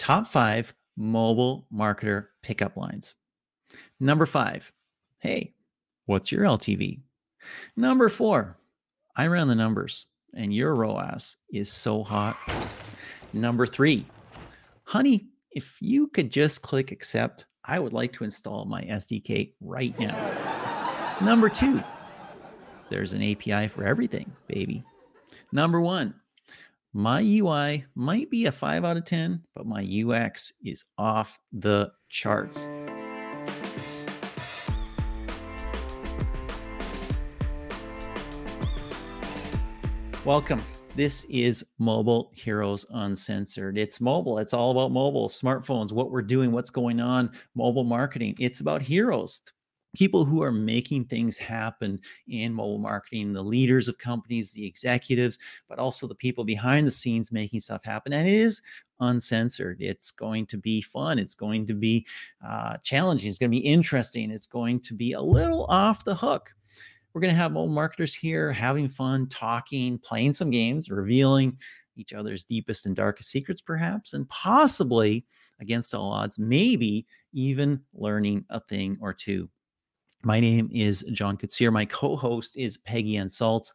top five mobile marketer pickup lines. Number five, hey, what's your LTV? Number four, I ran the numbers and your ROAS is so hot. Number three, honey, if you could just click accept, I would like to install my SDK right now. Number two, there's an API for everything, baby. Number one, my UI might be a five out of 10, but my UX is off the charts. Welcome. This is Mobile Heroes Uncensored. It's mobile. It's all about mobile, smartphones, what we're doing, what's going on, mobile marketing. It's about heroes, people who are making things happen in mobile marketing, the leaders of companies, the executives, but also the people behind the scenes making stuff happen. And it is uncensored. It's going to be fun. It's going to be uh, challenging. It's going to be interesting. It's going to be a little off the hook. We're going to have mobile marketers here having fun, talking, playing some games, revealing each other's deepest and darkest secrets, perhaps, and possibly against all odds, maybe even learning a thing or two. My name is John Koetsier. My co host is Peggy Anne Salz.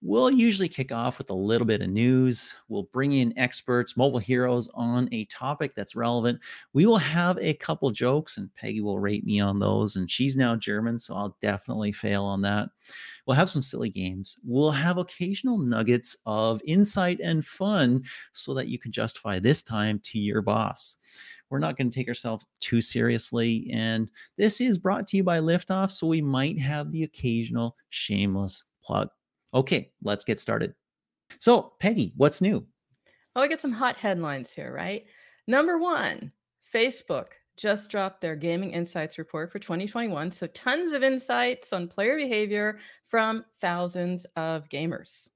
We'll usually kick off with a little bit of news. We'll bring in experts, mobile heroes on a topic that's relevant. We will have a couple jokes, and Peggy will rate me on those. And she's now German, so I'll definitely fail on that. We'll have some silly games. We'll have occasional nuggets of insight and fun so that you can justify this time to your boss. We're not going to take ourselves too seriously. And this is brought to you by Liftoff, so we might have the occasional shameless plug. Okay, let's get started. So, Peggy, what's new? Oh, I get some hot headlines here, right? Number one Facebook just dropped their Gaming Insights report for 2021. So, tons of insights on player behavior from thousands of gamers.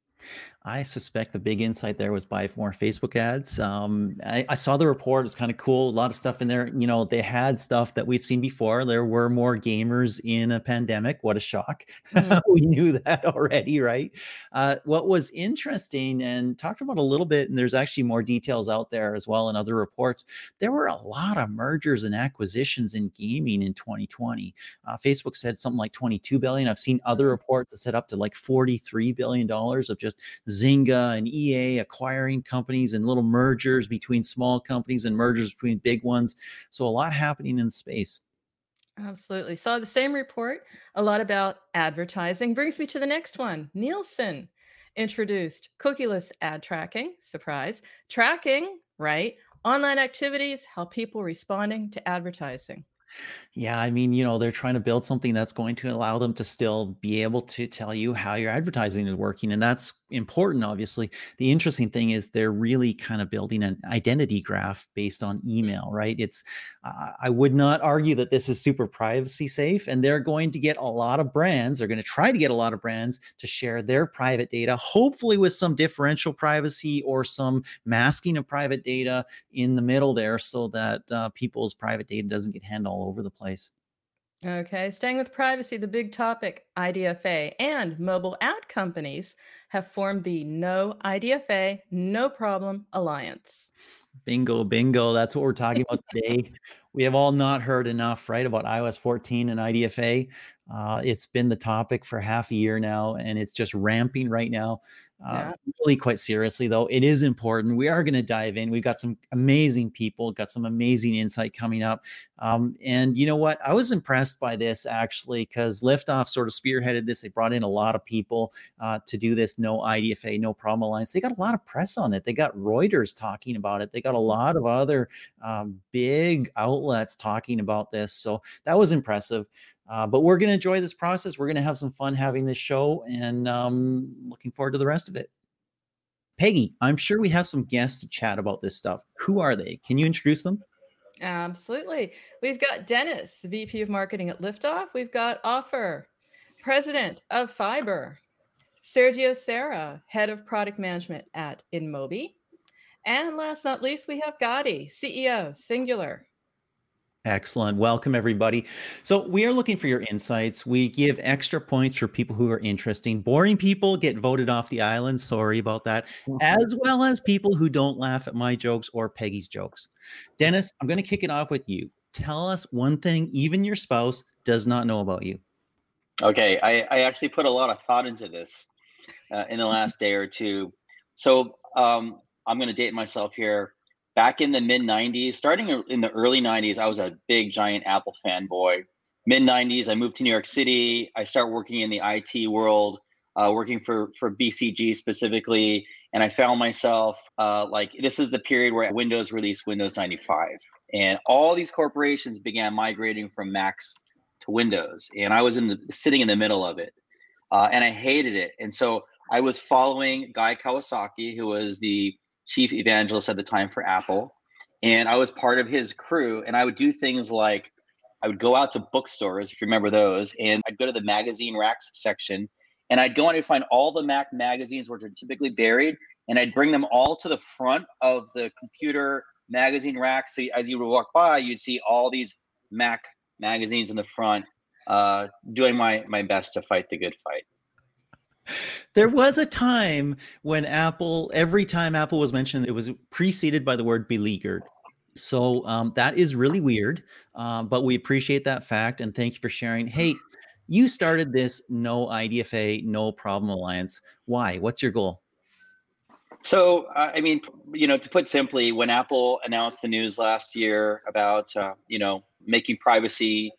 I suspect the big insight there was buy more Facebook ads. Um, I, I, saw the report; it was kind of cool. A lot of stuff in there. You know, they had stuff that we've seen before. There were more gamers in a pandemic. What a shock! Mm-hmm. we knew that already, right? Uh, what was interesting and talked about a little bit, and there's actually more details out there as well in other reports. There were a lot of mergers and acquisitions in gaming in 2020. Uh, Facebook said something like 22 billion. I've seen other mm-hmm. reports that said up to like 43 billion dollars of just Zynga and EA acquiring companies and little mergers between small companies and mergers between big ones. So a lot happening in space. Absolutely. Saw the same report, a lot about advertising. Brings me to the next one. Nielsen introduced cookieless ad tracking, surprise, tracking, right? Online activities, how people responding to advertising. Yeah, I mean, you know, they're trying to build something that's going to allow them to still be able to tell you how your advertising is working. And that's important, obviously. The interesting thing is they're really kind of building an identity graph based on email, right? It's, uh, I would not argue that this is super privacy safe. And they're going to get a lot of brands, they're going to try to get a lot of brands to share their private data, hopefully with some differential privacy or some masking of private data in the middle there so that uh, people's private data doesn't get handled all over the place place. Okay, staying with privacy, the big topic IDFA and mobile ad companies have formed the No IDFA, No Problem Alliance. Bingo, bingo. That's what we're talking about today. we have all not heard enough, right, about iOS 14 and IDFA. Uh, it's been the topic for half a year now, and it's just ramping right now. Uh. Really, quite seriously, though, it is important. We are going to dive in. We've got some amazing people, got some amazing insight coming up. Um, and you know what? I was impressed by this actually because Liftoff sort of spearheaded this. They brought in a lot of people uh, to do this no IDFA, no problem alliance. They got a lot of press on it. They got Reuters talking about it. They got a lot of other um, big outlets talking about this. So that was impressive. Uh, but we're going to enjoy this process. We're going to have some fun having this show and um, looking forward to the rest of it. Peggy, I'm sure we have some guests to chat about this stuff. Who are they? Can you introduce them? Absolutely. We've got Dennis, VP of Marketing at Liftoff. We've got Ofer, President of Fyber. Sergio Serra, Head of Product Management at InMobi. And last not least, we have Gadi, CEO, Singular. Excellent. Welcome, everybody. So, we are looking for your insights. We give extra points for people who are interesting. Boring people get voted off the island. Sorry about that. As well as people who don't laugh at my jokes or Peggy's jokes. Dennis, I'm going to kick it off with you. Tell us one thing even your spouse does not know about you. Okay. I, I actually put a lot of thought into this uh, in the last day or two. So, um, I'm going to date myself here back in the mid 90s, starting in the early 90s, I was a big giant Apple fanboy. Mid 90s, I moved to New York City. I started working in the IT world, uh, working for for BCG specifically, and I found myself uh, like this is the period where Windows released Windows 95, and all these corporations began migrating from Macs to Windows, and I was in the sitting in the middle of it, uh, and I hated it, and so I was following Guy Kawasaki, who was the chief evangelist at the time for Apple. And I was part of his crew. And I would do things like I would go out to bookstores, if you remember those, and I'd go to the magazine racks section and I'd go and find all the Mac magazines which are typically buried, and I'd bring them all to the front of the computer magazine rack. So as you would walk by, you'd see all these Mac magazines in the front, uh, doing my my best to fight the good fight. There was a time when Apple, every time Apple was mentioned, it was preceded by the word beleaguered. So um, that is really weird, um, but we appreciate that fact and thank you for sharing. Hey, you started this no IDFA, no problem alliance. Why? What's your goal? So, I mean, you know, to put simply, when Apple announced the news last year about, uh, you know, making privacy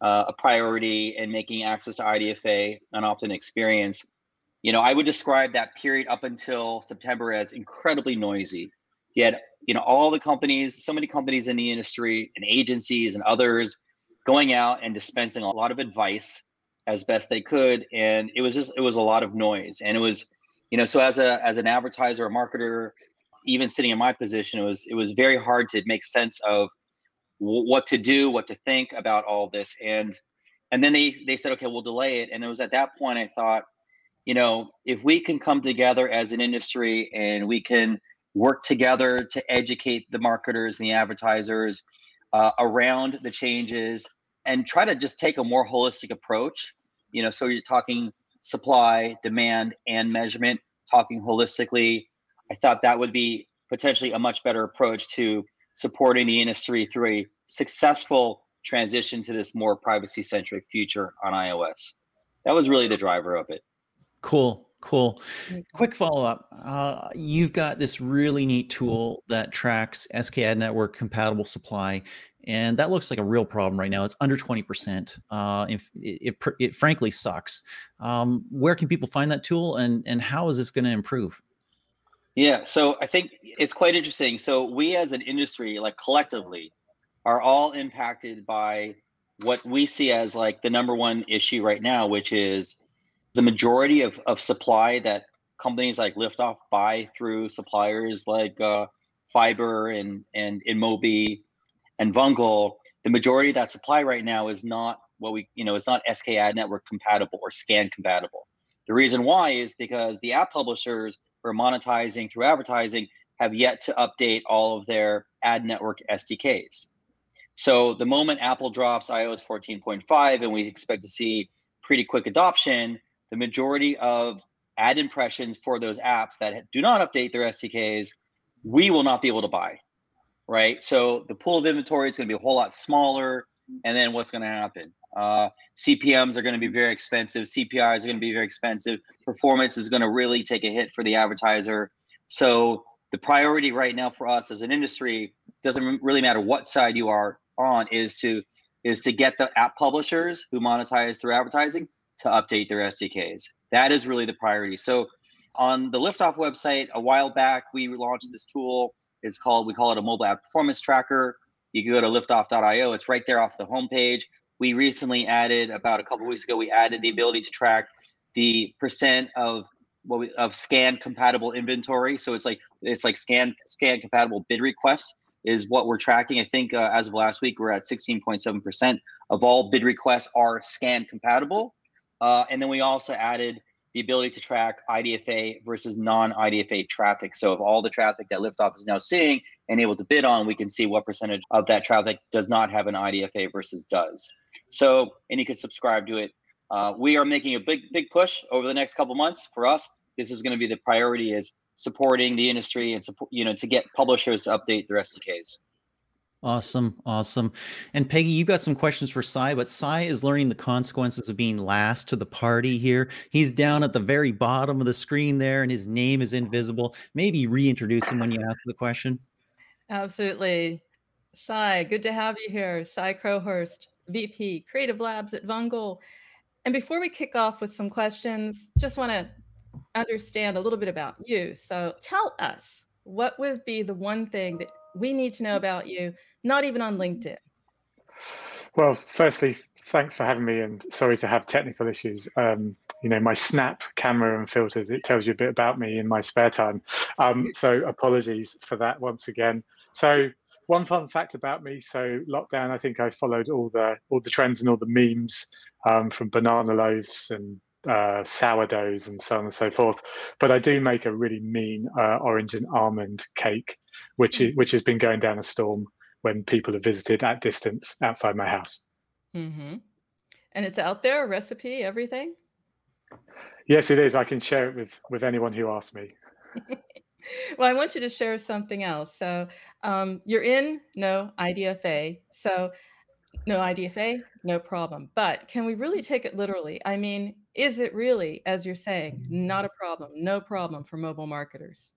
uh, a priority and making access to IDFA an opt-in experience, you know, I would describe that period up until September as incredibly noisy. Had, you know, all the companies, so many companies in the industry and agencies and others going out and dispensing a lot of advice as best they could. And it was just, it was a lot of noise. And it was, you know, so as a, as an advertiser, a marketer, even sitting in my position, it was, it was very hard to make sense of w- what to do, what to think about all this. And, and then they, they said, okay, we'll delay it. And it was at that point I thought, you know, if we can come together as an industry and we can work together to educate the marketers and the advertisers uh, around the changes and try to just take a more holistic approach, you know, so you're talking supply, demand, and measurement, talking holistically. I thought that would be potentially a much better approach to supporting the industry through a successful transition to this more privacy centric future on iOS. That was really the driver of it. Cool. Cool. Quick follow up. Uh, you've got this really neat tool that tracks SKAdNetwork compatible supply, and that looks like a real problem right now. It's under 20%. Uh, if it, it, it, frankly sucks. Um, where can people find that tool and, and how is this going to improve? Yeah, so I think it's quite interesting. So, we as an industry, like collectively, are all impacted by what we see as like the number one issue right now, which is the majority of, of supply that companies like Liftoff buy through suppliers like uh, Fyber and and InMobi and Vungle, the majority of that supply right now is not what we you know is not SKAdNetwork compatible or SKAN compatible. The reason why is because the app publishers who are monetizing through advertising have yet to update all of their ad network SDKs. So the moment Apple drops iOS 14.5 and we expect to see pretty quick adoption, the majority of ad impressions for those apps that do not update their SDKs, we will not be able to buy, right? So the pool of inventory is going to be a whole lot smaller. And then what's going to happen? Uh, CPMs are going to be very expensive. CPIs are going to be very expensive. Performance is going to really take a hit for the advertiser. So the priority right now for us as an industry doesn't really matter what side you are on is to is to get the app publishers who monetize through advertising to update their SDKs. That is really the priority. So on the Liftoff website, a while back, we launched this tool. It's called, we call it a mobile app performance tracker. You can go to liftoff.io. It's right there off the homepage. We recently added, about a couple weeks ago, we added the ability to track the percent of what we, of SKAN compatible inventory. So it's like it's like SKAN SKAN compatible bid requests is what we're tracking. I think uh, as of last week, we're at 16.7% of all bid requests are SKAN compatible. Uh, and then we also added the ability to track IDFA versus non-IDFA traffic. So of all the traffic that Liftoff is now seeing and able to bid on, we can see what percentage of that traffic does not have an IDFA versus does. So, and you can subscribe to it. Uh, we are making a big, big push over the next couple months. For us, this is going to be the priority is supporting the industry and support, you know, to get publishers to update their SDKs. Awesome, awesome. And Peggy, you've got some questions for Si, but Si is learning the consequences of being last to the party here. He's down at the very bottom of the screen there, and his name is invisible. Maybe reintroduce him when you ask the question. Absolutely. Si, good to have you here. Si Crowhurst, VP, Creative Labs at Vungle. And before we kick off with some questions, just want to understand a little bit about you. So tell us, what would be the one thing that we need to know about you, not even on LinkedIn? Well, firstly, thanks for having me and sorry to have technical issues. Um, you know, my snap camera and filters, it tells you a bit about me in my spare time. Um, so apologies for that once again. So one fun fact about me, so lockdown, I think I followed all the all the trends and all the memes um, from banana loaves and uh, sourdoughs and so on and so forth. But I do make a really mean uh, orange and almond cake which is, which has been going down a storm when people have visited at distance outside my house. Mm-hmm. And it's out there, recipe, everything. Yes, it is. I can share it with with anyone who asks me. well, I want you to share something else. So um, you're in no IDFA. So no IDFA, no problem. But can we really take it literally? I mean, is it really, as you're saying, not a problem, no problem for mobile marketers?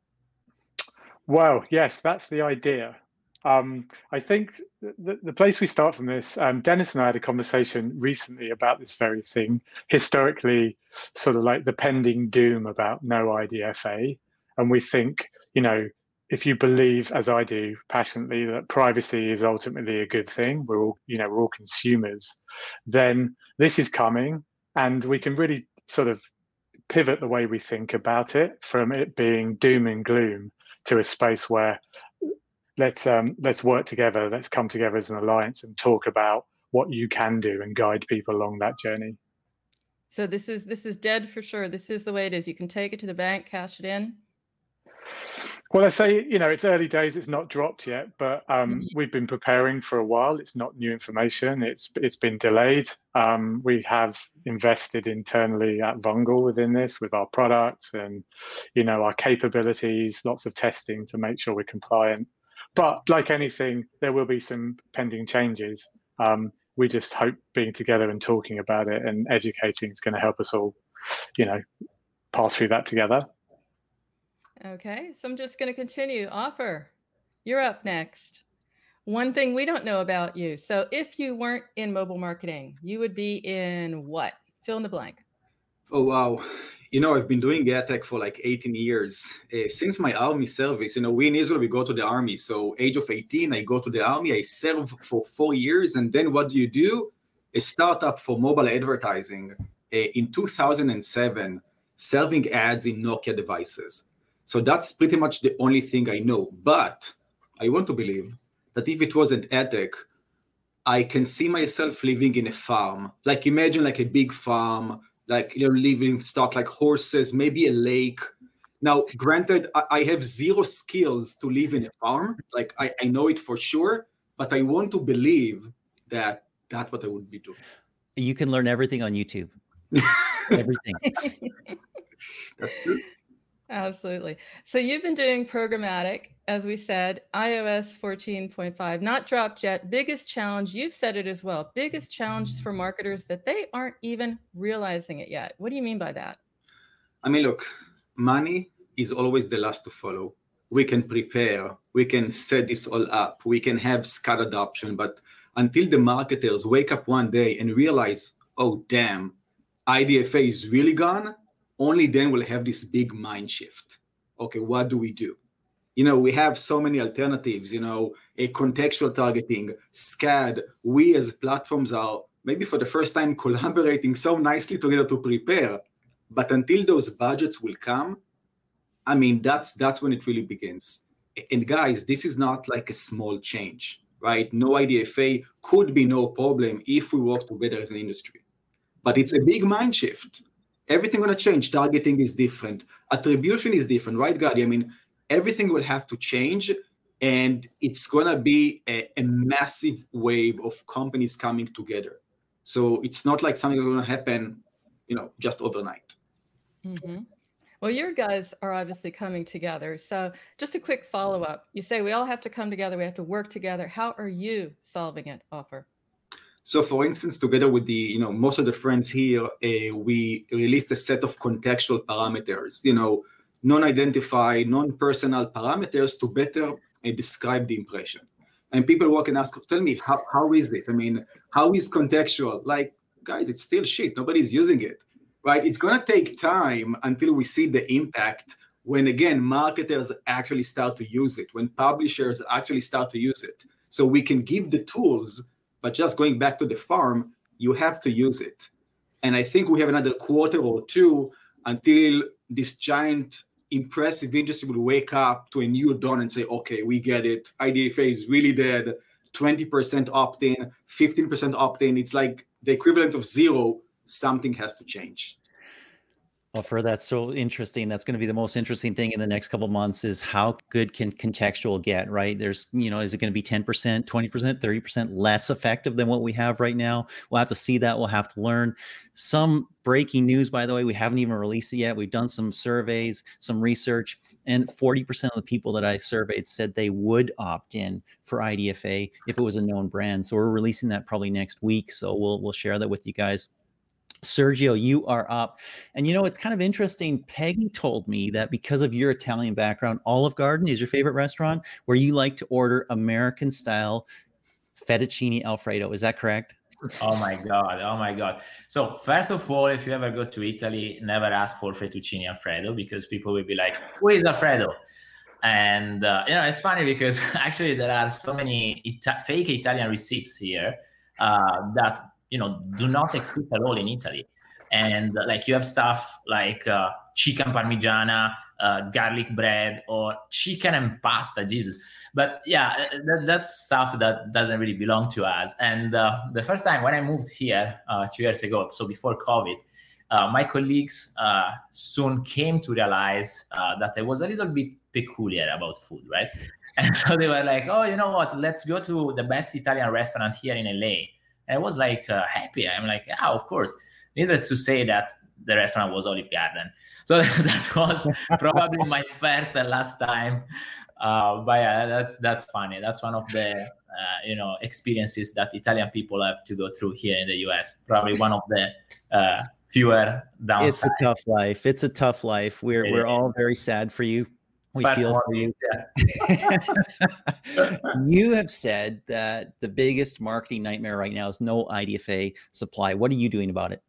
Well, yes, that's the idea. Um, I think the, the place we start from this, um, Dennis and I had a conversation recently about this very thing. Historically, sort of like the pending doom about no IDFA. And we think, you know, if you believe, as I do passionately, that privacy is ultimately a good thing, we're all, you know, we're all consumers, then this is coming and we can really sort of pivot the way we think about it from it being doom and gloom to a space where let's um, let's work together, let's come together as an alliance and talk about what you can do and guide people along that journey. So this is this is dead for sure. This is the way it is. You can take it to the bank, cash it in. Well, I say, you know, it's early days. It's not dropped yet, but um, mm-hmm. we've been preparing for a while. It's not new information. It's it's been delayed. Um, we have invested internally at Vungle within this with our products and, you know, our capabilities. Lots of testing to make sure we're compliant. But like anything, there will be some pending changes. Um, we just hope being together and talking about it and educating is going to help us all, you know, pass through that together. Okay, so I'm just going to continue. Ofer, you're up next. One thing we don't know about you. So, if you weren't in mobile marketing, you would be in what? Fill in the blank. Oh, wow. You know, I've been doing ad tech for like 18 years. Uh, since my army service, you know, we in Israel, we go to the army. So, age of 18, I go to the army, I serve for four years. And then what do you do? A startup for mobile advertising uh, in 2007, serving ads in Nokia devices. So that's pretty much the only thing I know. But I want to believe that if it wasn't ad tech, I can see myself living in a farm. Like imagine like a big farm, like you know, living stock like horses, maybe a lake. Now, granted, I have zero skills to live in a farm. Like I, I know it for sure, but I want to believe that that's what I would be doing. You can learn everything on YouTube. everything. that's true. Absolutely. So you've been doing programmatic, as we said, iOS 14.5, not dropped yet. Biggest challenge, you've said it as well. Biggest challenge for mm-hmm. marketers that they aren't even realizing it yet. What do you mean by that? I mean, look, money is always the last to follow. We can prepare, we can set this all up, we can have SKAd adoption, but until the marketers wake up one day and realize, oh, damn, IDFA is really gone, only then we'll have this big mind shift. Okay, what do we do? You know, we have so many alternatives, you know, a contextual targeting, SKAd. We as platforms are maybe for the first time collaborating so nicely together to prepare. But until those budgets will come, I mean, that's that's when it really begins. And guys, this is not like a small change, right? No IDFA could be no problem if we work together as an industry. But it's a big mind shift everything going to change. Targeting is different. Attribution is different, right, Gadi? I mean, everything will have to change and it's going to be a, a, massive wave of companies coming together so it's not like something going to happen you know just overnight mm-hmm. well your guys are obviously coming together so just a quick follow-up you say we all have to come together we have to work together how are you solving it Ofer so for instance together with the you know most of the friends here uh, we released a set of contextual parameters you know non-identified non-personal parameters to better and describe the impression. And people walk and ask, tell me, how, how is it? I mean, how is contextual? Like, guys, it's still shit. Nobody's using it, right? It's to take time until we see the impact when, again, marketers actually start to use it, when publishers actually start to use it. So we can give the tools, but just going back to the farm, you have to use it. And I think we have another quarter or two until this giant impressive industry will wake up to a new dawn and say, okay, we get it. IDFA is really dead. 20% opt in, 15% opt in. It's like the equivalent of zero. Something has to change. Well, for that's so interesting. That's going to be the most interesting thing in the next couple months is how good can contextual get, right? There's, you know, is it going to be 10%, 20%, 30% less effective than what we have right now? We'll have to see that. We'll have to learn. Some breaking news, by the way, we haven't even released it yet. We've done some surveys, some research, and 40% of the people that I surveyed said they would opt in for IDFA if it was a known brand. So we're releasing that probably next week. So we'll we'll share that with you guys Sergio, you are up. And you know, it's kind of interesting. Peggy told me that because of your Italian background, Olive Garden is your favorite restaurant where you like to order American style fettuccine Alfredo. Is that correct? Oh my God. Oh my God. So, first of all, if you ever go to Italy, never ask for fettuccine Alfredo because people will be like, who is Alfredo? And, uh, you know, it's funny because actually there are so many Ita- fake Italian receipts here uh, that you know do not exist at all in Italy. And uh, like you have stuff like uh, chicken parmigiana, uh, garlic bread, or chicken and pasta. Jesus, but yeah, uh, that, that's stuff that doesn't really belong to us. And uh, the first time when I moved here uh, two years ago, so before COVID, my colleagues soon came to realize that I was a little bit peculiar about food, right? And so they were like, "Oh, you know what? Let's go to the best Italian restaurant here in LA." And I was like uh, happy. I'm like, yeah, of course. Needless to say that the restaurant was Olive Garden. So that was probably my first and last time. Uh, but yeah, that's that's funny. That's one of the uh, you know experiences that Italian people have to go through here in the U.S. Probably one of the uh, fewer downsides. It's a tough life. It's a tough life. We're it we're is. all very sad for you we Fast feel for you. Yeah. you have said that the biggest marketing nightmare right now is no IDFA supply. What are you doing about it?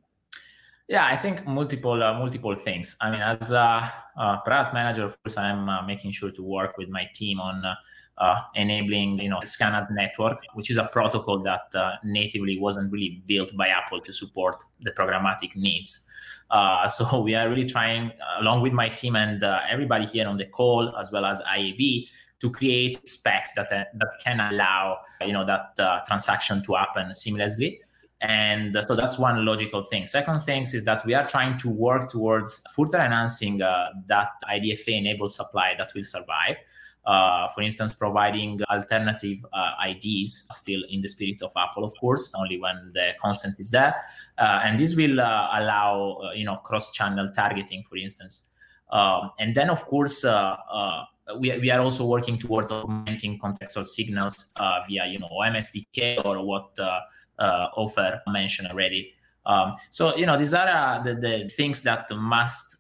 Yeah, I think multiple uh, multiple things. I mean, as a, a, product manager, of course, I'm uh, making sure to work with my team on uh, uh enabling, you know, SKANAD network, which is a protocol that uh, natively wasn't really built by Apple to support the programmatic needs. Uh, so we are really trying, along with my team and uh, everybody here on the call, as well as IAB, to create specs that uh, that can allow you know that uh, transaction to happen seamlessly. And so that's one logical thing. Second thing is that we are trying to work towards further enhancing uh, that IDFA enabled supply that will survive uh, for instance, providing alternative uh, IDs, still in the spirit of Apple, of course, only when the consent is there. Uh, and this will uh, allow, uh, you know, cross-channel targeting, for instance. Um, and then, of course, we, we are also working towards augmenting contextual signals via, you know, OMSDK or what Ofer mentioned already. Um, so you know these are the, the things that must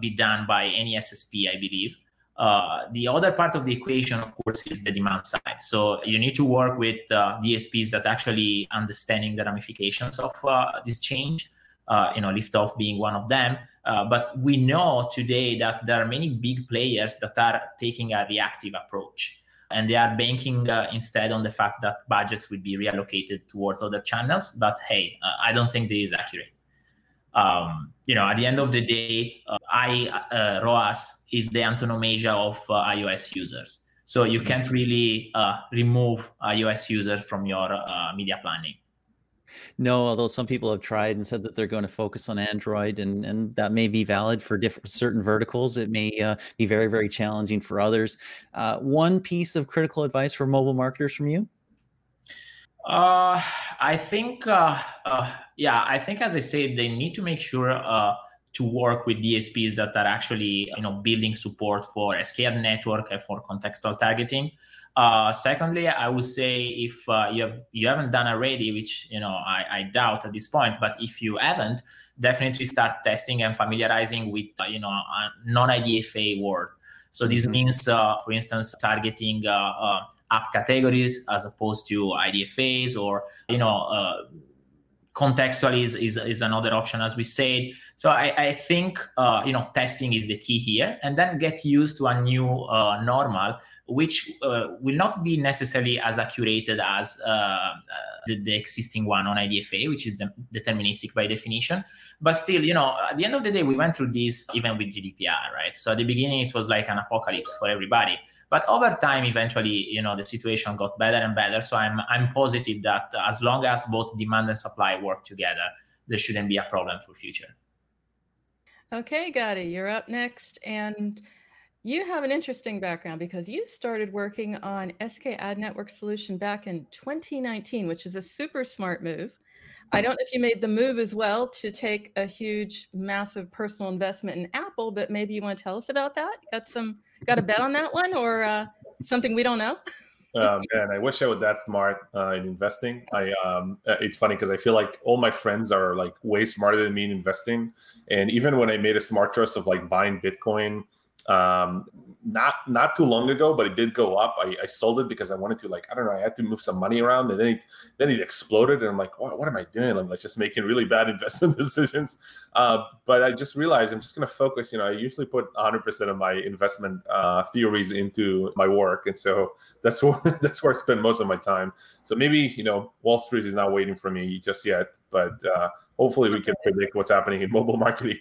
be done by any SSP, I believe. Uh, the other part of the equation, of course, is the demand side. So you need to work with uh, DSPs that actually understanding the ramifications of uh, this change. Uh, you know, Liftoff being one of them. Uh, but we know today that there are many big players that are taking a reactive approach, and they are banking instead on the fact that budgets will be reallocated towards other channels. But hey, I don't think this is accurate um, you know, at the end of the day, uh, I uh, ROAS is the antonomasia of uh, iOS users. So you can't really uh, remove iOS users from your uh, media planning. No, although some people have tried and said that they're going to focus on Android, and and that may be valid for different certain verticals. It may uh, be very very challenging for others. Uh, one piece of critical advice for mobile marketers from you. Uh, I think, uh, uh, yeah, I think as I said, they need to make sure uh, to work with DSPs that are actually, you know, building support for SKAd network and for contextual targeting. Uh, secondly, I would say if uh, you have you haven't done already, which you know I, I, doubt at this point, but if you haven't, definitely start testing and familiarizing with uh, you know non-IDFA world. So this mm-hmm. means, uh, for instance, targeting uh, uh, app categories as opposed to IDFAs, or you know contextual is, is, is another option as we said so i, I think uh, you know testing is the key here and then get used to a new uh, normal which uh, will not be necessarily as accurate as uh, uh, the, the, existing one on IDFA, which is de- deterministic by definition. But still, you know, at the end of the day, we went through this even with GDPR, right? So at the beginning, it was like an apocalypse for everybody. But over time, eventually, you know, the situation got better and better. So I'm I'm positive that as long as both demand and supply work together, there shouldn't be a problem for future. Okay, Gadi, you're up next, and you have an interesting background because you started working on SK Ad Network solution back in 2019, which is a super smart move. I don't know if you made the move as well to take a huge, massive personal investment in Apple, but maybe you want to tell us about that. Got some, got a bet on that one, or uh, something we don't know? uh, man, I wish I was that smart uh, in investing. I um, uh, it's funny because I feel like all my friends are like way smarter than me in investing, and even when I made a smart choice of like buying Bitcoin um, not not too long ago, but it did go up. I, I, sold it because I wanted to like I don't know I had to move some money around, and then it then it exploded, and I'm like, what, what am I doing? I'm like just making really bad investment decisions. Uh, but I just realized I'm just gonna focus. You know, I usually put 100 percent of my investment uh, theories into my work, and so that's where that's where I spend most of my time. So maybe you know Wall Street is not waiting for me just yet, but uh, hopefully we can predict what's happening in mobile marketing.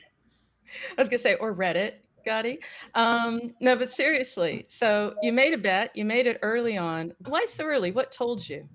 I was gonna say or Reddit Gadi. Um, no, but seriously, so you made a bet, you made it early on. Why so early? What told you?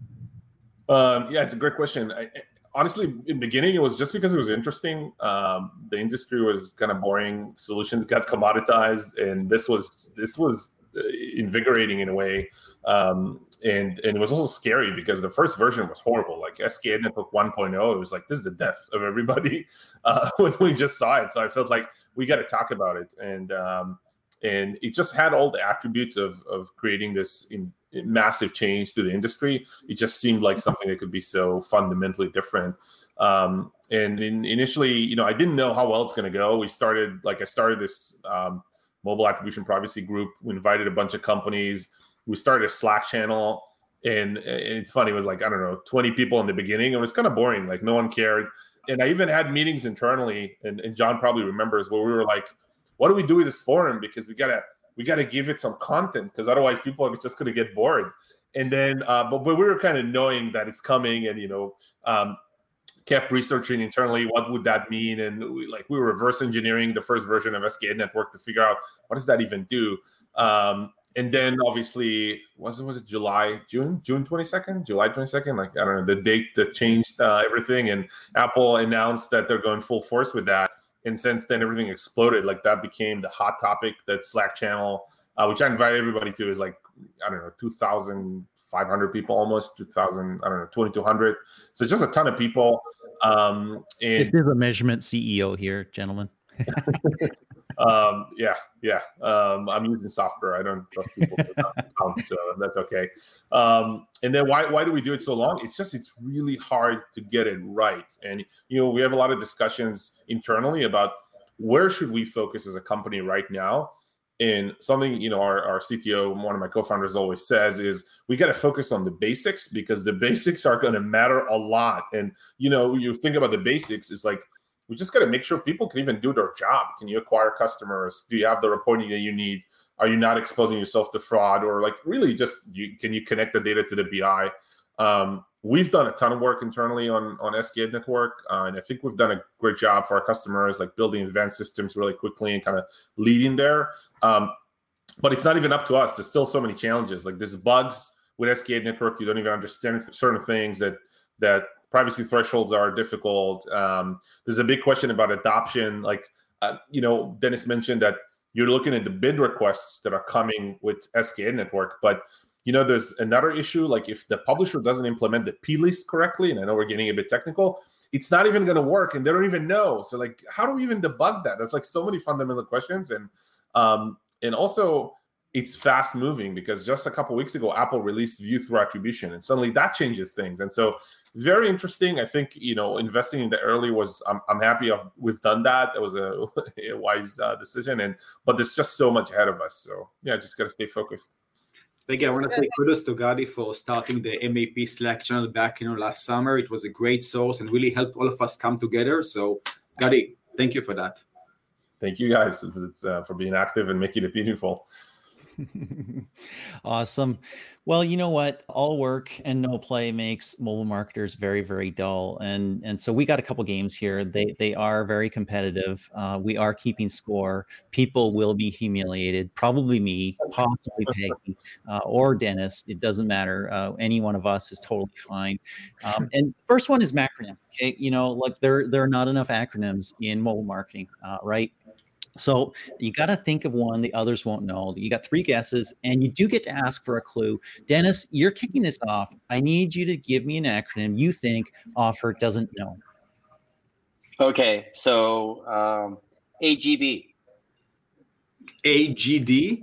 Um, yeah, it's a great question. I, honestly, in beginning, it was just because it was interesting. Um, the industry was kind of boring. Solutions got commoditized, and this was this was uh, invigorating in a way. Um, and and it was also scary because the first version was horrible. Like SKAd Network 1.0, it was like this is the death of everybody uh, when we just saw it. So I felt like we got to talk about it, and um, and it just had all the attributes of of creating this in, massive change to the industry. It just seemed like something that could be so fundamentally different. Um, and in, initially, you know, I didn't know how well it's going to go. We started like I started this um, mobile attribution privacy group. We invited a bunch of companies we started a Slack channel, and, and it's funny. It was like I don't know, twenty people in the beginning. It was kind of boring. Like no one cared. And I even had meetings internally, and, and John probably remembers where we were like, "What do we do with this forum? Because we gotta we gotta give it some content, because otherwise people are just gonna get bored." And then, uh, but but we were kind of knowing that it's coming, and you know, um, kept researching internally what would that mean and we, like we were reverse engineering the first version of SKAd network to figure out what does that even do um, and then obviously was it was it July June June twenty second July twenty second like I don't know the date that changed uh, everything. And Apple announced that they're going full force with that. And since then everything exploded. Like that became the hot topic that Slack channel uh, which I invite everybody to is like I don't know two thousand five hundred people almost two thousand I don't know twenty two hundred. So just a ton of people. Um and this is a measurement CEO here gentlemen. um, yeah, yeah. Um, I'm using software. I don't trust people, count, so that's okay. Um, and then why why do we do it so long? It's just it's really hard to get it right. And you know, we have a lot of discussions internally about where should we focus as a company right now. And something you know, our, our CTO, one of my co-founders, always says is we got to focus on the basics because the basics are going to matter a lot. And you know, you think about the basics, it's like we just got to make sure people can even do their job. Can you acquire customers? Do you have the reporting that you need? Are you not exposing yourself to fraud or like really just you, can you connect the data to the BI? Um, we've done a ton of work internally on on SKAd network, uh, and I think we've done a great job for our customers, like building advanced systems really quickly and kind of leading there. Um, but it's not even up to us. There's still so many challenges. Like there's bugs with SKAd network. You don't even understand certain things that that privacy thresholds are difficult. Um, there's a big question about adoption. Like, uh, you know, Dennis mentioned that you're looking at the bid requests that are coming with SKA network, but you know, there's another issue. Like, if the publisher doesn't implement the P list correctly, and I know we're getting a bit technical, it's not even going to work, and they don't even know. So, like, how do we even debug that? That's like so many fundamental questions, and um, and also it's fast moving because just a couple weeks ago apple released view through attribution and suddenly that changes things and so very interesting i think you know investing in the early was i'm, I'm happy of, we've done that that was a, a wise uh, decision and but there's just so much ahead of us so yeah just got to stay focused Again, I want to say kudos to Gadi for starting the MAP Slack channel back you know last summer. It was a great source and really helped all of us come together. So, Gadi, thank you for that. Thank you guys it's, it's, uh, for being active and making it meaningful. awesome. Well, you know what? All work and no play makes mobile marketers very, very dull. And and so we got a couple games here. They they are very competitive. Uh, we are keeping score. People will be humiliated. Probably me, possibly Peggy, uh, or Dennis. It doesn't matter. Uh, any one of us is totally fine. Um, and first one is macronym. Okay, you know, like there there are not enough acronyms in mobile marketing, uh, right? So you got to think of one the others won't know. You got three guesses, and you do get to ask for a clue. Dennis, you're kicking this off. I need you to give me an acronym you think Ofer doesn't know. Okay, so um, AGB. AGD?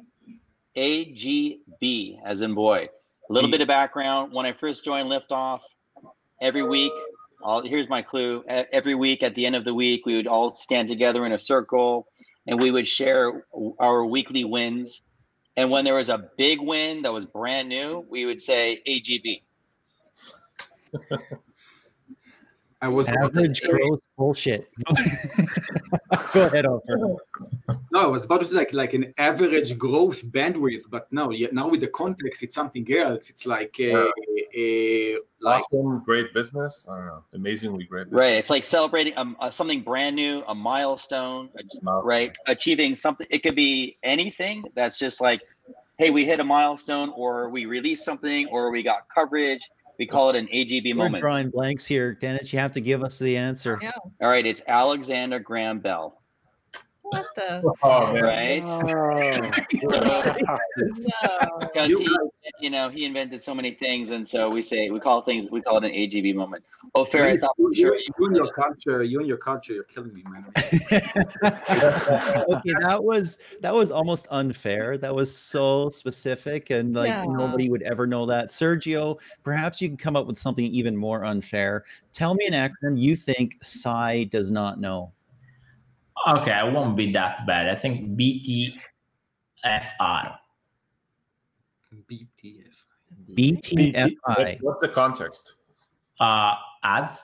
AGB, as in boy. A little bit of background. When I first joined Liftoff, every week, all, here's my clue. Every week, at the end of the week, we would all stand together in a circle and we would share our weekly wins. And when there was a big win that was brand new, we would say AGB. I was average growth bullshit. Go ahead, Ofer. No, I was about to say like like an average growth bandwidth, but no, yeah, now with the context, it's something else. It's like a, a, like awesome, great business. I don't know, amazingly great. Business. Right, it's like celebrating um, uh, something brand new, a milestone, milestone, right? Achieving something. It could be anything that's just like, hey, we hit a milestone, or we released something, or we got coverage we call it an AGB We're moment. drawing blanks here, Dennis. You have to give us the answer. Yeah. All right, it's Alexander Graham Bell. What the? Oh, right? Oh. Because he, you know, he invented so many things, and so we say we call things we call it an AGB moment. Oh, fair. You, you, sure you, you and your culture, you and your culture, you're killing me, man. okay, that was that was almost unfair. That was so specific, and like yeah. nobody would ever know that. Sergio, perhaps you can come up with something even more unfair. Tell me an acronym you think Si does not know. Okay, I won't be that bad. I think BTFR. BTFI. BTFI. What's the context? Uh, ads.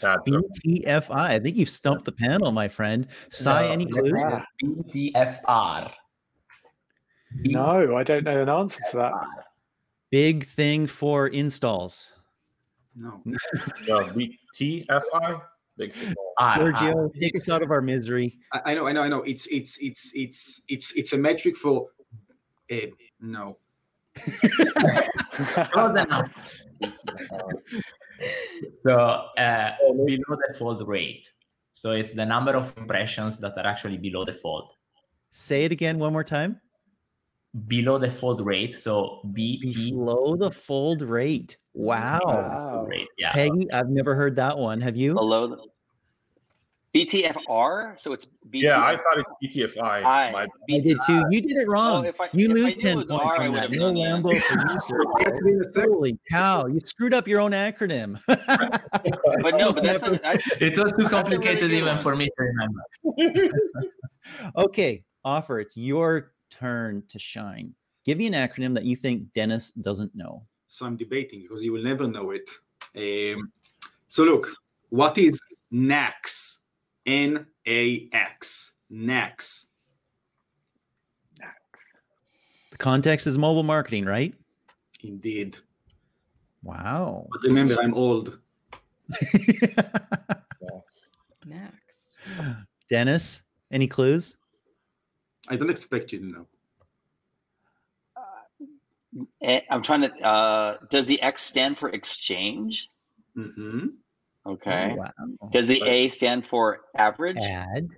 That's BTFI. I think you've stumped the panel, my friend. Si, no, any clues? BTFR. No, I don't know an answer to that. Big thing for installs. No. no BTFI. Big Sergio, take us out of our misery. I, I, know, I know, I know. It's it's it's it's it's it's a metric for uh, no. so uh, below the fold rate. So it's the number of impressions that are actually below the fold. Say it again one more time. Below the fold rate. So B below the fold rate. Wow. wow. Rate, yeah. Peggy, I've never heard that one. Have you? Below the BTFR, so it's BTFR. Yeah, I thought it's BTFI. I, I did too. You did it wrong. Oh, if I, you if lose ten points R, on that. No Lambo for you, sir. Holy cow! You screwed up your own acronym. but no, but that's, a, that's it was too complicated really even one. for me to remember. okay, offer. It's your turn to shine. Give me an acronym that you think Dennis doesn't know. So I'm debating because you will never know it. Um, so look, what is NAX? N A X. Nax. The context is mobile marketing, right? Indeed. Wow. But remember, I'm old. Next. Dennis, any clues? I don't expect you to know. Uh, I'm trying to. Uh, does the X stand for exchange? hmm Okay. Wow. Does the A stand for average, Ad.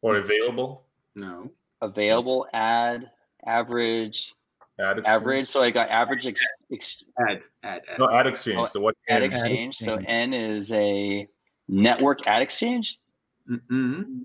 Or available No. available, ad, average, ad average? So I got average ex, ex, Ad, ad, ad. No, ad exchange. Oh, so what? ad N? exchange. So. N is a network ad exchange. Mhm.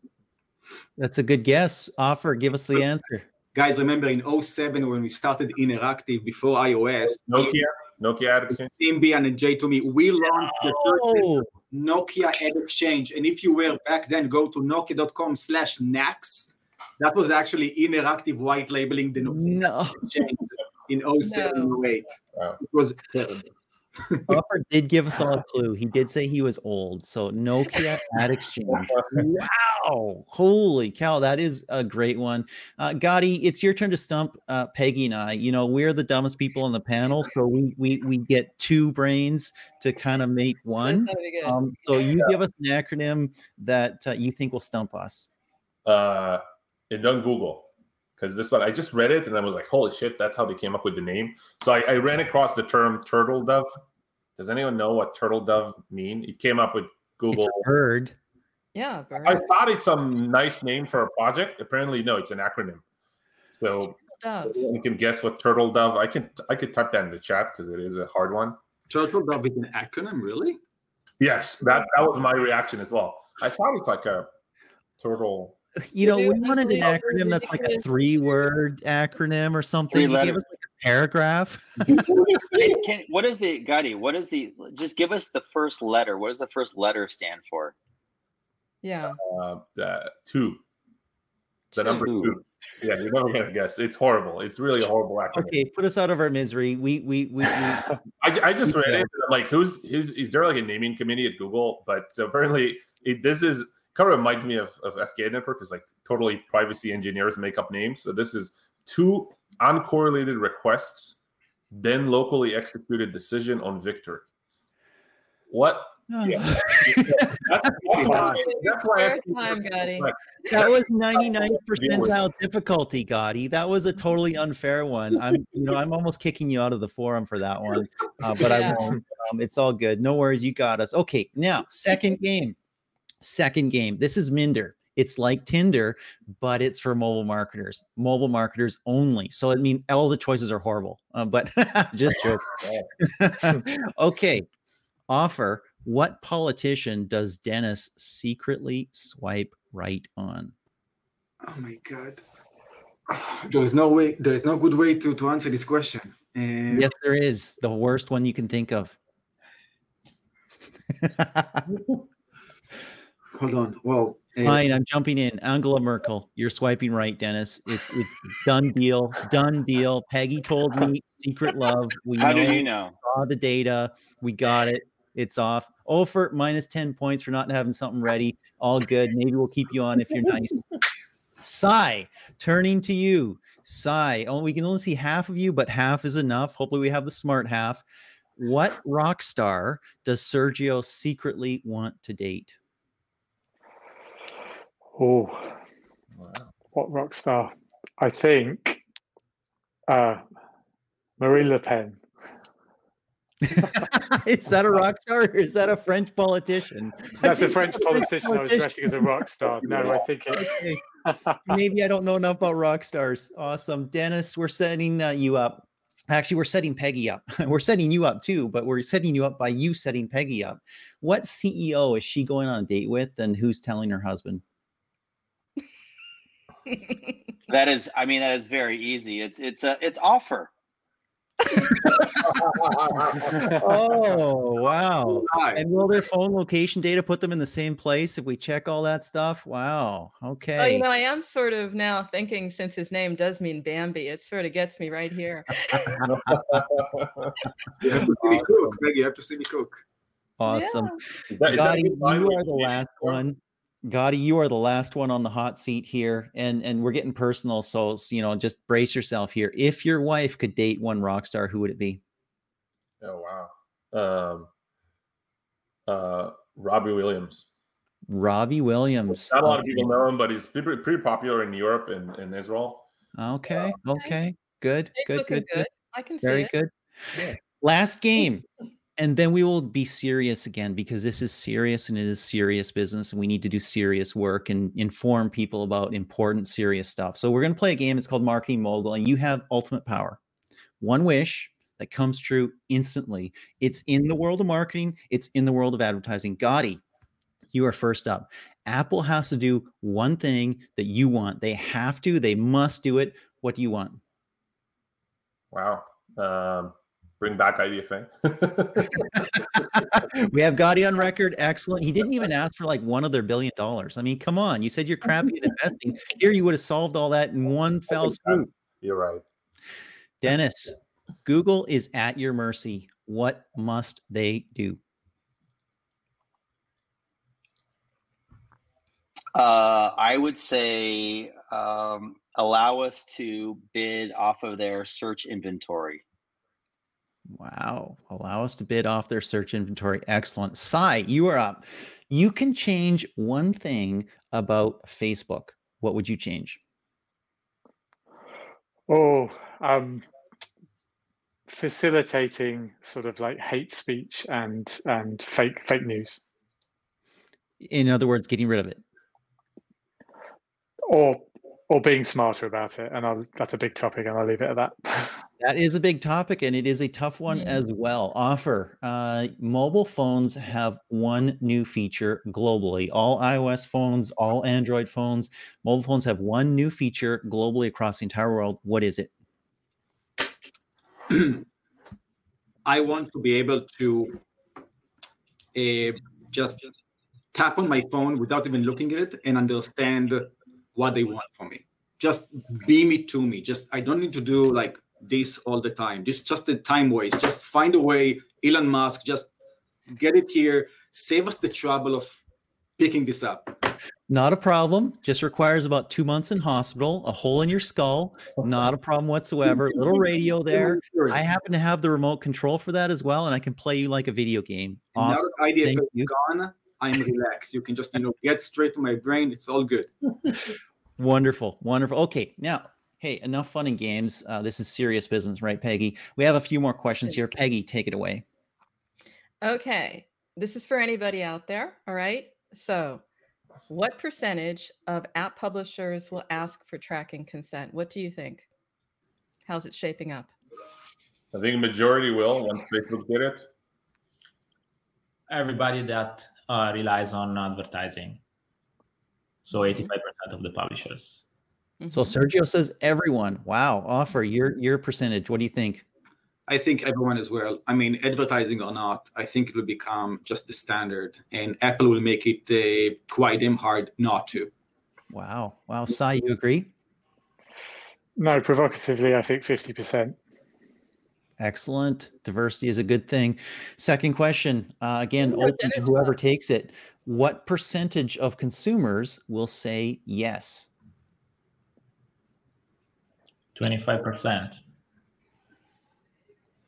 That's a good guess. Ofer. Give us the answer. Guys, remember in 07 when we started Inneractive before iOS, Nokia. Nokia ad exchange. Symbian and J2Me, we launched the first Oh, Nokia Ad Exchange. And if you were back then, go to nokia.com slash NAX. That was actually Inneractive white labeling the Nokia no. Exchange in 07 08. Wow. It was terrible. Ofer did give us all a clue. He did say he was old. So Nokia at exchange. Wow. Holy cow. That is a great one. Uh, Gotti, it's your turn to stump uh, Peggy and I. You know, we're the dumbest people on the panel. So we we we get two brains to kind of make one. gonna be good. Um, so you give us an acronym that uh, you think will stump us. uh, it done Google because this one I just read it and I was like, holy shit, that's how they came up with the name. So I, I ran across the term turtle dove. Does anyone know what turtle dove mean? It came up with Google. It's a bird. yeah, Bird. I thought it's some nice name for a project. Apparently, no, it's an acronym. So Dove. you can guess what turtle dove. I can I could type that in the chat because it is a hard one. Turtle Dove is an acronym, really? Yes, that that was my reaction as well. I thought it's like a turtle. You know, we wanted an acronym that's like a three-word acronym or something. You gave us like a paragraph. Can, can, what is the Gotti? What is the? Just give us the first letter. What does the first letter stand for? Yeah. Uh, uh, two. The number Two. two. Yeah, you're never gonna guess. It's horrible. It's really a horrible acronym. Okay, put us out of our misery. We we we, we I, I just read it. I'm like, who's is is there like a naming committee at Google? But so apparently, it, this is kind of reminds me of of SKAdNetwork is like totally privacy engineers make up names. So this is two uncorrelated requests, then locally executed decision on victory. What? Yeah. That's, that's why, that's why time, like, that was 99 Deal percentile difficulty, Gotti. That was a totally unfair one. I'm you know, I'm almost kicking you out of the forum for that one. Uh, but I won't. Um, it's all good. No worries, you got us. Okay, now second game. Second game. This is Minder. It's like Tinder, but it's for mobile marketers, mobile marketers only. So I mean, all the choices are horrible. Uh, but just joking. okay. Ofer. What politician does Dennis secretly swipe right on? Oh my god. There is no way, there is no good way to, to answer this question. Uh, Yes, there is the worst one you can think of. Hold on. Well, uh, Fine, I'm jumping in. Angela Merkel, you're swiping right, Dennis. It's it's done deal, done deal. Peggy told me secret love. We How know, did you know? saw the data. We got it. It's off. Ofer minus 10 points for not having something ready. All good. Maybe we'll keep you on if you're nice. Sai, turning to you. Sai, oh, we can only see half of you, but half is enough. Hopefully, we have the smart half. What rock star does Sergio secretly want to date? Oh, Wow. what rock star? I think uh, Marie Le Pen. is that a rock star or is that a French politician? That's a French politician I was dressing as a rock star. No, I think it. Okay. Maybe I don't know enough about rock stars. Awesome. Dennis, we're setting uh, you up. Actually, we're setting Peggy up. we're setting you up too, but we're setting you up by you setting Peggy up. What CEO is she going on a date with and who's telling her husband? That is, I mean, that is very easy. It's it's a it's Ofer. Oh, wow. And will their phone location data put them in the same place if we check all that stuff? Wow. Okay. Oh, you know, I am sort of now thinking since his name does mean Bambi, it sort of gets me right here. You have to see me cook, Maggie. You have to see me cook. awesome. Is that- is that Gotti, in you are the the last score? one. Gotti, you are the last one on the hot seat here, and and we're getting personal. So you know, just brace yourself here. If your wife could date one rock star, who would it be? Oh wow. Um, uh, Robbie Williams. Robbie Williams. Not a lot of Okay. people know him, but he's pretty, pretty popular in Europe and, and Israel. Okay. Okay. Good. Good. Good. good. Good. I can see Very good. Yeah. Last game. And then we will be serious again because this is serious and it is serious business and we need to do serious work and inform people about important serious stuff. So we're going to play a game. It's called marketing mogul and you have ultimate power. One wish that comes true instantly. It's in the world of marketing. It's in the world of advertising. Gotti you are first up. Apple has to do one thing that you want. They have to. They must do it. What do you want? Wow. Um bring back IDFA. we have Gotti on record. Excellent. He didn't even ask for like one of their billion dollars. I mean, come on. You said you're crappy at investing. Here, you would have solved all that in one fell swoop. You're right. Dennis, Google is at your mercy. What must they do? Uh, I would say um, allow us to bid off of their search inventory. Wow. Allow us to bid off their search inventory. Excellent. Sai, you are up. You can change one thing about Facebook. What would you change? Oh, um, facilitating sort of like hate speech and and fake fake news. In other words, getting rid of it. Or or being smarter about it. And I'll, that's a big topic, and I'll leave it at that. that is a big topic, and it is a tough one yeah. as well. Ofer uh, mobile phones have one new feature globally. All iOS phones, all Android phones, mobile phones have one new feature globally across the entire world. What is it? I want to be able to uh, just tap on my phone without even looking at it and understand what they want from me. Just beam it to me. Just I don't need to do like this all the time. This just a time waste. Just find a way, Elon Musk, just get it here. Save us the trouble of picking this up. Not a problem. Just requires about two months in hospital, a hole in your skull. Not a problem whatsoever. Little radio there. I happen to have the remote control for that as well, and I can play you like a video game. Awesome. Now idea is gone, I'm relaxed. You can just you know get straight to my brain. It's all good. Wonderful, wonderful. Okay, now, hey, enough fun and games. Uh, this is serious business, right, Peggy? We have a few more questions here. Peggy, take it away. Okay, this is for anybody out there. All right. So, what percentage of app publishers will ask for tracking consent? What do you think? How's it shaping up? I think a majority will once Facebook did it. Everybody that uh, relies on advertising so 85% of the publishers. Mm-hmm. So Sergio says everyone. Wow, Ofer your your percentage. What do you think? I think everyone as well. I mean, advertising or not, I think it will become just the standard, and Apple will make it uh, quite damn hard not to. Wow, wow, Sai, you agree? No, provocatively, I think fifty percent. Excellent. Diversity is a good thing. Second question, uh, again, open to whoever takes it what percentage of consumers will say yes? 25%.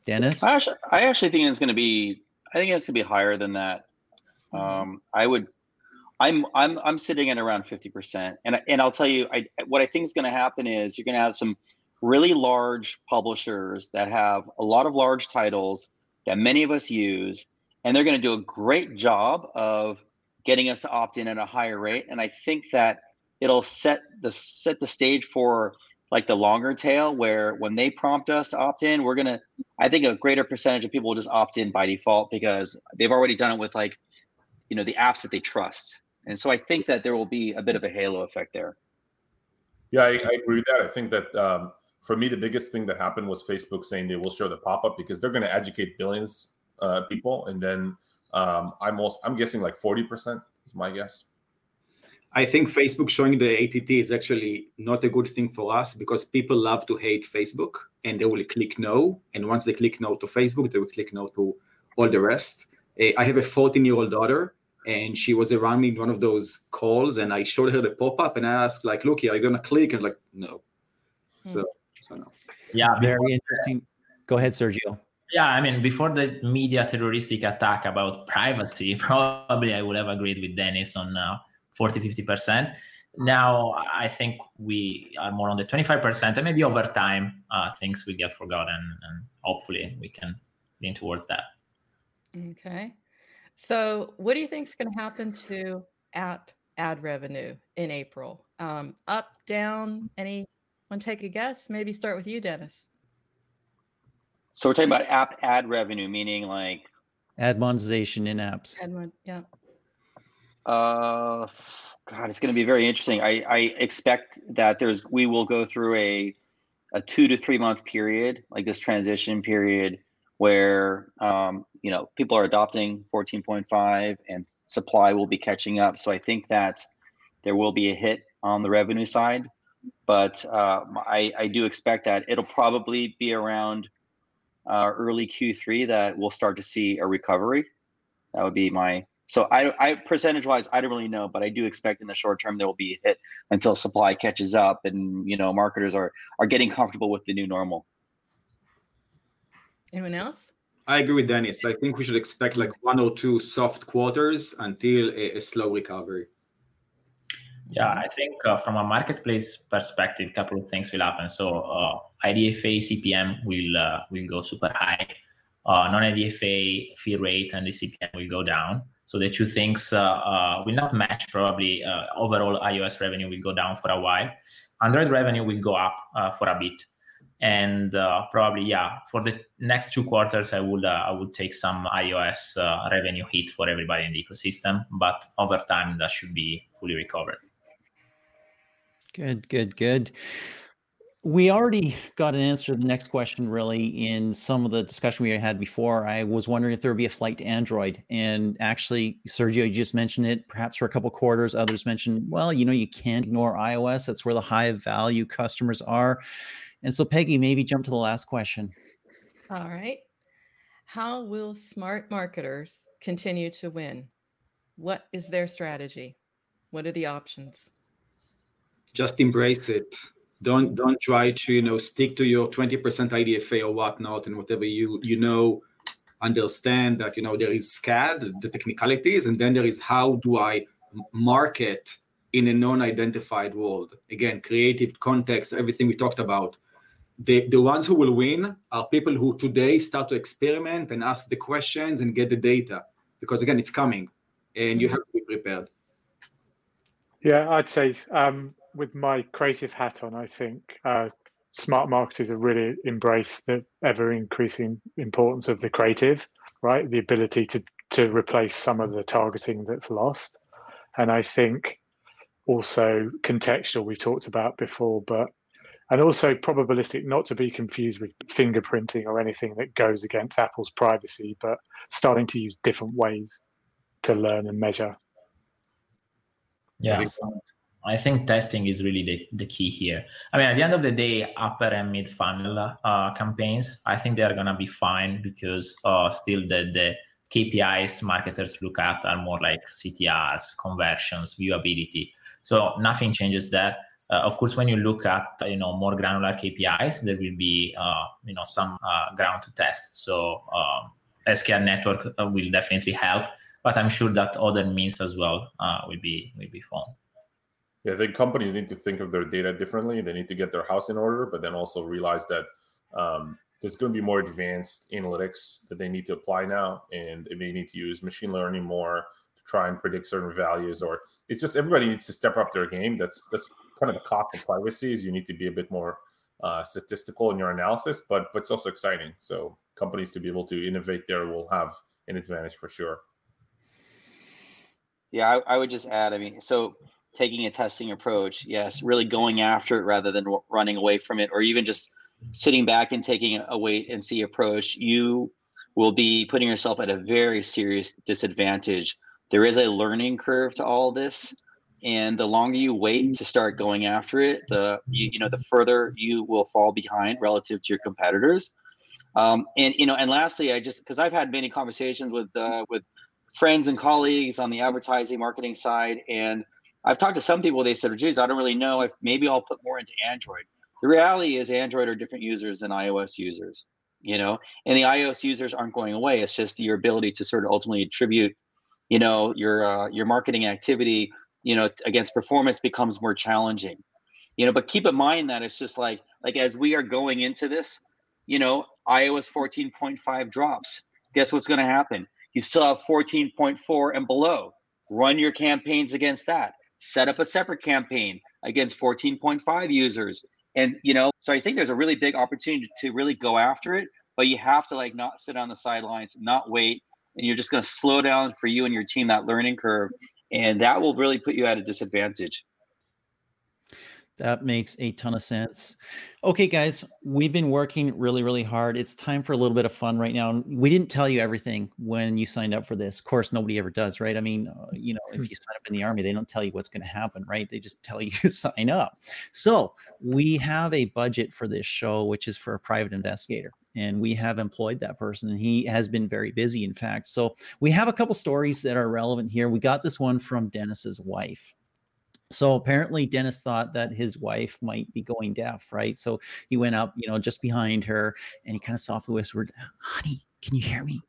Dennis? I actually, I actually think it's going to be, I think it's going to be higher than that. Um, I would, I'm, I'm, I'm sitting at around 50%. And, and I'll tell you, I, what I think is going to happen is you're going to have some really large publishers that have a lot of large titles that many of us use, and they're going to do a great job of getting us to opt in at a higher rate. And I think that it'll set the set the stage for like the longer tail where when they prompt us to opt in, we're gonna I think a greater percentage of people will just opt in by default because they've already done it with like, you know, the apps that they trust. And so I think that there will be a bit of a halo effect there. Yeah, I, I agree with that. I think that um, for me, the biggest thing that happened was Facebook saying they will show the pop up because they're going to educate billions uh, people, and then um, I'm also I'm guessing like 40% is my guess. I think Facebook showing the ATT is actually not a good thing for us because people love to hate Facebook and they will click no. And once they click no to Facebook, they will click no to all the rest. Eh, I have a 14 year old daughter and she was around me in one of those calls and I showed her the pop up and I asked like, look, are you going to click? And like, no. So, so no. Yeah, very interesting. Go ahead, Sergio yeah i mean before the media terroristic attack about privacy probably i would have agreed with dennis on uh, 40 50% now i think we are more on the 25% and maybe over time uh, things will get forgotten and hopefully we can lean towards that Okay. So, what do you think is going to happen to app ad revenue in April? Um, up, down? Anyone take a guess? Maybe start with you, Dennis. So we're talking about app ad revenue, meaning like Ad monetization in apps. Edwin, yeah. Uh, God, it's going to be very interesting. I, I expect that there's we will go through a a two to three month period, like this transition period, where um, you know people are adopting 14.5 and supply will be catching up. So I think that there will be a hit on the revenue side, but uh, I I do expect that it'll probably be around uh, early Q3 that we'll start to see a recovery. That would be my so I, I percentage wise I don't really know, but I do expect in the short term there will be a hit until supply catches up and you know marketers are are getting comfortable with the new normal. Anyone else? I agree with Dennis. I think we should expect like one or two soft quarters until a, a slow recovery. Yeah, I think uh, from a marketplace perspective, a couple of things will happen. So uh, IDFA CPM will uh, will go super high. Uh, non-IDFA fee rate and the CPM will go down. So the two things uh, uh, will not match. Probably uh, overall iOS revenue will go down for a while. Android revenue will go up uh, for a bit, and uh, probably yeah for the next two quarters I would I would take some iOS revenue hit for everybody in the ecosystem. But over time that should be fully recovered. Good, good, good. We already got an answer to the next question, really, in some of the discussion we had before. I was wondering if there would be a flight to Android. And actually, Sergio, you just mentioned it perhaps for a couple quarters. Others mentioned, well, you know, you can't ignore iOS. That's where the high value customers are. And so, Peggy, maybe jump to the last question. All right. How will smart marketers continue to win? What is their strategy? What are the options? Just embrace it don't don't try to you know stick to your 20% idfa or whatnot and whatever you you know understand that you know there is SKAd the technicalities and then there is how do i market in a non-identified world. Again creative context everything we talked about. The, the ones who will win are people who today start to experiment and ask the questions and get the data because again it's coming and you mm-hmm. have to be prepared. Yeah i'd say um, with my creative hat on, I think uh, smart marketers have really embraced the ever increasing importance of the creative, right? The ability to to replace some of the targeting that's lost, and I think also contextual we talked about before, but and also probabilistic, not to be confused with fingerprinting or anything that goes against Apple's privacy, but starting to use different ways to learn and measure. Yeah. I think testing is really the, the key here. I mean, at the end of the day, upper and mid funnel uh, campaigns, I think they're going to be fine because uh, still the, the KPIs marketers look at are more like CTRs, conversions, viewability. So nothing changes that. Uh, of course, when you look at you know more granular KPIs, there will be uh, you know some uh, ground to test. So um, SKAdNetwork network uh, will definitely help, but I'm sure that other means as well will be will be fun. Yeah, I think companies need to think of their data differently. They need to get their house in order, but then also realize that um, there's going to be more advanced analytics that they need to apply now, and they need to use machine learning more to try and predict certain values. Or it's just everybody needs to step up their game. That's that's kind of the cost of privacy. Is you need to be a bit more uh, statistical in your analysis, but but it's also exciting. So companies to be able to innovate there will have an advantage for sure. Yeah, I, I would just add. I mean, so taking a testing approach yes really going after it rather than running away from it or even just sitting back and taking a wait and see approach you will be putting yourself at a very serious disadvantage. There is a learning curve to all this and the longer you wait to start going after it the you, you know the further you will fall behind relative to your competitors. Um, and you know and lastly i just because i've had many conversations with uh, with friends and colleagues on the advertising marketing side and I've talked to some people. They said, "Geez, I don't really know if maybe I'll put more into Android." The reality is, Android are different users than iOS users. You know, and the iOS users aren't going away. It's just your ability to sort of ultimately attribute, you know, your uh, your marketing activity, you know, against performance becomes more challenging. You know, but keep in mind that it's just like like as we are going into this, you know, iOS 14.5 drops. Guess what's going to happen? You still have 14.4 and below. Run your campaigns against that. Set up a separate campaign against 14.5 users. And you know, so I think there's a really big opportunity to really go after it, but you have to like not sit on the sidelines, not wait, and you're just going to slow down for you and your team that learning curve, and that will really put you at a disadvantage. That makes a ton of sense. Okay, guys, we've been working really, really hard. It's time for a little bit of fun right now. We didn't tell you everything when you signed up for this. Of course, nobody ever does, right? I mean, uh, you know, if you sign up in the army, they don't tell you what's going to happen, right? They just tell you to sign up. So we have a budget for this show, which is for a private investigator. And we have employed that person, and he has been very busy, in fact. So we have a couple stories that are relevant here. We got this one from Dennis's wife. So apparently Dennis thought that his wife might be going deaf, right? So he went up, you know, just behind her and he kind of softly whispered, "Honey, can you hear me?"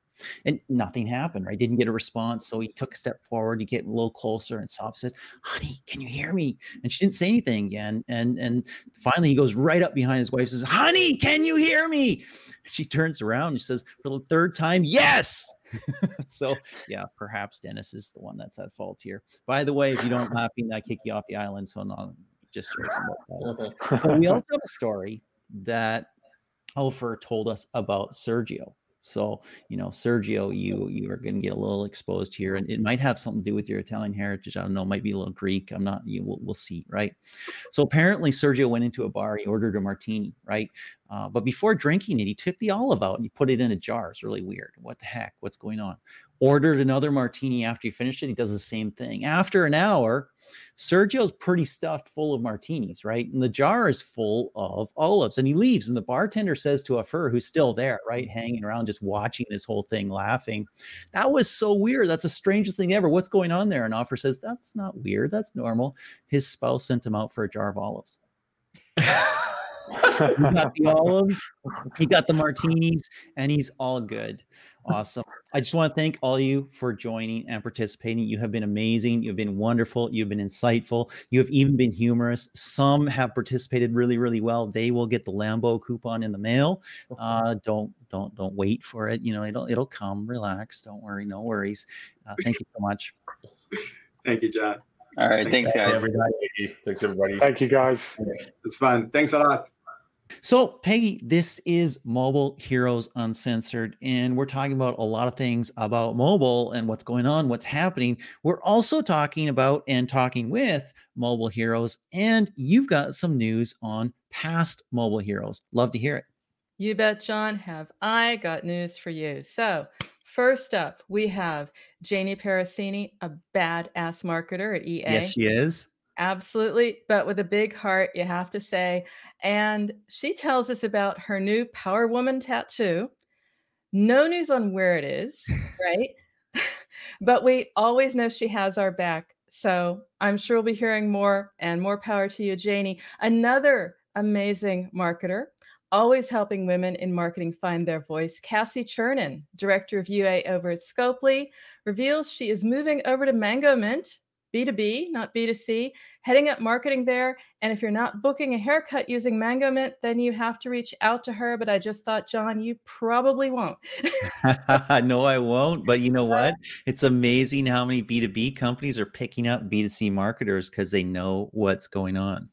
And nothing happened, right? Didn't get a response. So he took a step forward to get a little closer and soft said, Honey, can you hear me? And she didn't say anything again. And and finally he goes right up behind his wife, says, Honey, can you hear me? She turns around and says, for the third time, yes. so yeah, perhaps Dennis is the one that's at fault here. By the way, if you don't laugh, I kick you off the island. So no, just joking. but we also have a story that Ofer told us about Sergio. So, you know, Sergio, you you are going to get a little exposed here, and it might have something to do with your Italian heritage. I don't know, might be a little Greek. I'm not. You we'll, we'll see, right? So apparently, Sergio went into a bar. He ordered a martini, right? Uh, but before drinking it, he took the olive out and he put it in a jar. It's really weird. What the heck? What's going on? Ordered another martini after he finished it. He does the same thing. After an hour, Sergio's pretty stuffed full of martinis, right? And the jar is full of olives. And he leaves. And the bartender says to Ofer, who's still there, right? Mm-hmm. Hanging around, just watching this whole thing, laughing. That was so weird. That's the strangest thing ever. What's going on there? And Ofer says, That's not weird. That's normal. His spouse sent him out for a jar of olives. he got the olives, he got the martinis, and he's all good. Awesome. I just want to thank all you for joining and participating. You have been amazing. You've been wonderful. You've been insightful. You have even been humorous. Some have participated really, really well. They will get the Lambo coupon in the mail. Uh, don't, don't, don't wait for it. You know, it'll, it'll come. Relax. Don't worry. No worries. Uh, thank you so much. Thank you, John. All right. Thanks, guys. Everybody. Thanks, everybody. Thank you, guys. It's fun. Thanks a lot. So, Peggy, this is Mobile Heroes Uncensored, and we're talking about a lot of things about mobile and what's going on, what's happening. We're also talking about and talking with mobile heroes, and you've got some news on past mobile heroes. Love to hear it. You bet, John. Have I got news for you? So, first up, we have Janie Parasini, a badass marketer at EA. Yes, she is. Absolutely, but with a big heart, you have to say. And she tells us about her new Power Woman tattoo. No news on where it is, right? but we always know she has our back. So I'm sure we'll be hearing more and more power to you, Janie. Another amazing marketer, always helping women in marketing find their voice. Cassie Chernin, director of UA over at Scopely, reveals she is moving over to Mangomint B2B, not B2C, heading up marketing there. And if you're not booking a haircut using Mangomint, then you have to reach out to her. But I just thought, John, you probably won't. no, I won't. But you know what? It's amazing how many B2B companies are picking up B2C marketers because they know what's going on.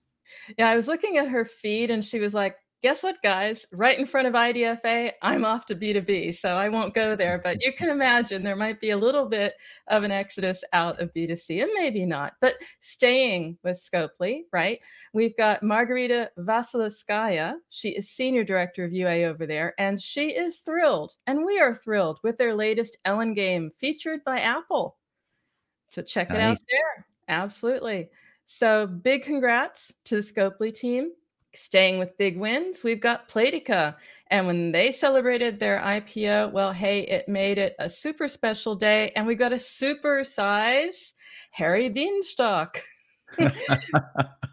Yeah, I was looking at her feed and she was like, guess what, guys? Right in front of IDFA, I'm off to B2B. So I won't go there, but you can imagine there might be a little bit of an exodus out of B2C and maybe not. But staying with Scopely, right? We've got Margarita Vasilevskaya. She is Senior Director of UA over there, and she is thrilled, and we are thrilled with their latest Ellen game featured by Apple. So check nice. it out there. Absolutely. So big congrats to the Scopely team staying with big wins, we've got Playtika. And when they celebrated their IPO, well, hey, it made it a super special day. And we got a super size Harry Bienstock.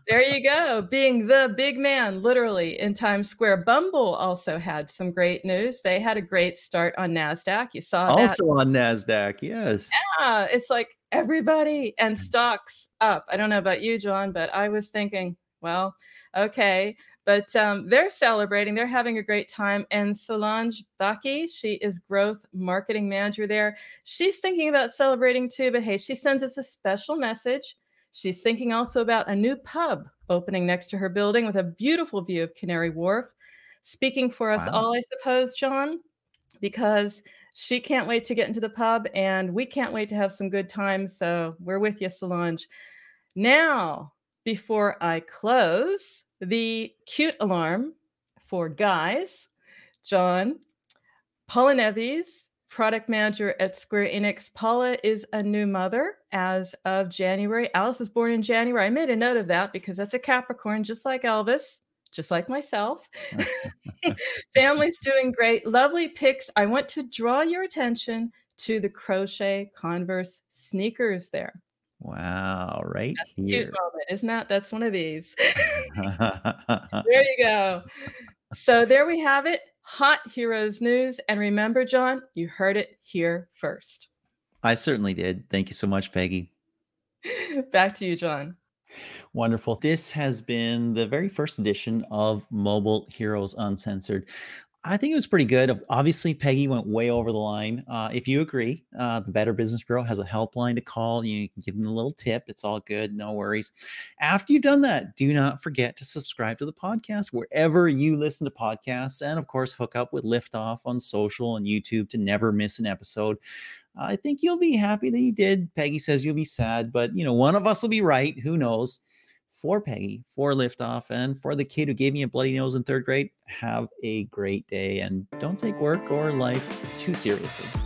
there you go, being the big man, literally in Times Square. Bumble also had some great news. They had a great start on Nasdaq. You saw also that. on Nasdaq, yes. Yeah, it's like everybody and mm. stocks up. I don't know about you, John, but I was thinking, Well, okay. But um, they're celebrating, they're having a great time. And Solange Baki, she is growth marketing manager there. She's thinking about celebrating too, but hey, she sends us a special message. She's thinking also about a new pub opening next to her building with a beautiful view of Canary Wharf. Speaking for us wow. all, I suppose, John, because she can't wait to get into the pub and we can't wait to have some good times. So we're with you, Solange. Now, before I close, the cute alarm for guys, John, Paula Neves, product manager at Square Enix. Paula is a new mother as of January. Alice was born in January. I made a note of that because that's a Capricorn, just like Elvis, just like myself. Family's doing great. Lovely pics. I want to draw your attention to the crochet Converse sneakers there. Wow, right That's here. moment, isn't that? That's one of these. there you go. So there we have it. Hot Heroes news. And remember, John, you heard it here first. I certainly did. Thank you so much, Peggy. Back to you, John. Wonderful. This has been the very first edition of Mobile Heroes Uncensored. I think it was pretty good. Obviously, Peggy went way over the line. Uh, if you agree, uh, the Better Business Bureau has a helpline to call. You can give them a little tip. It's all good. No worries. After you've done that, do not forget to subscribe to the podcast wherever you listen to podcasts. And of course, hook up with Liftoff on social and YouTube to never miss an episode. I think you'll be happy that you did. Peggy says you'll be sad, but you know, one of us will be right. Who knows? For Peggy, for Liftoff, and for the kid who gave me a bloody nose in third grade, have a great day and don't take work or life too seriously.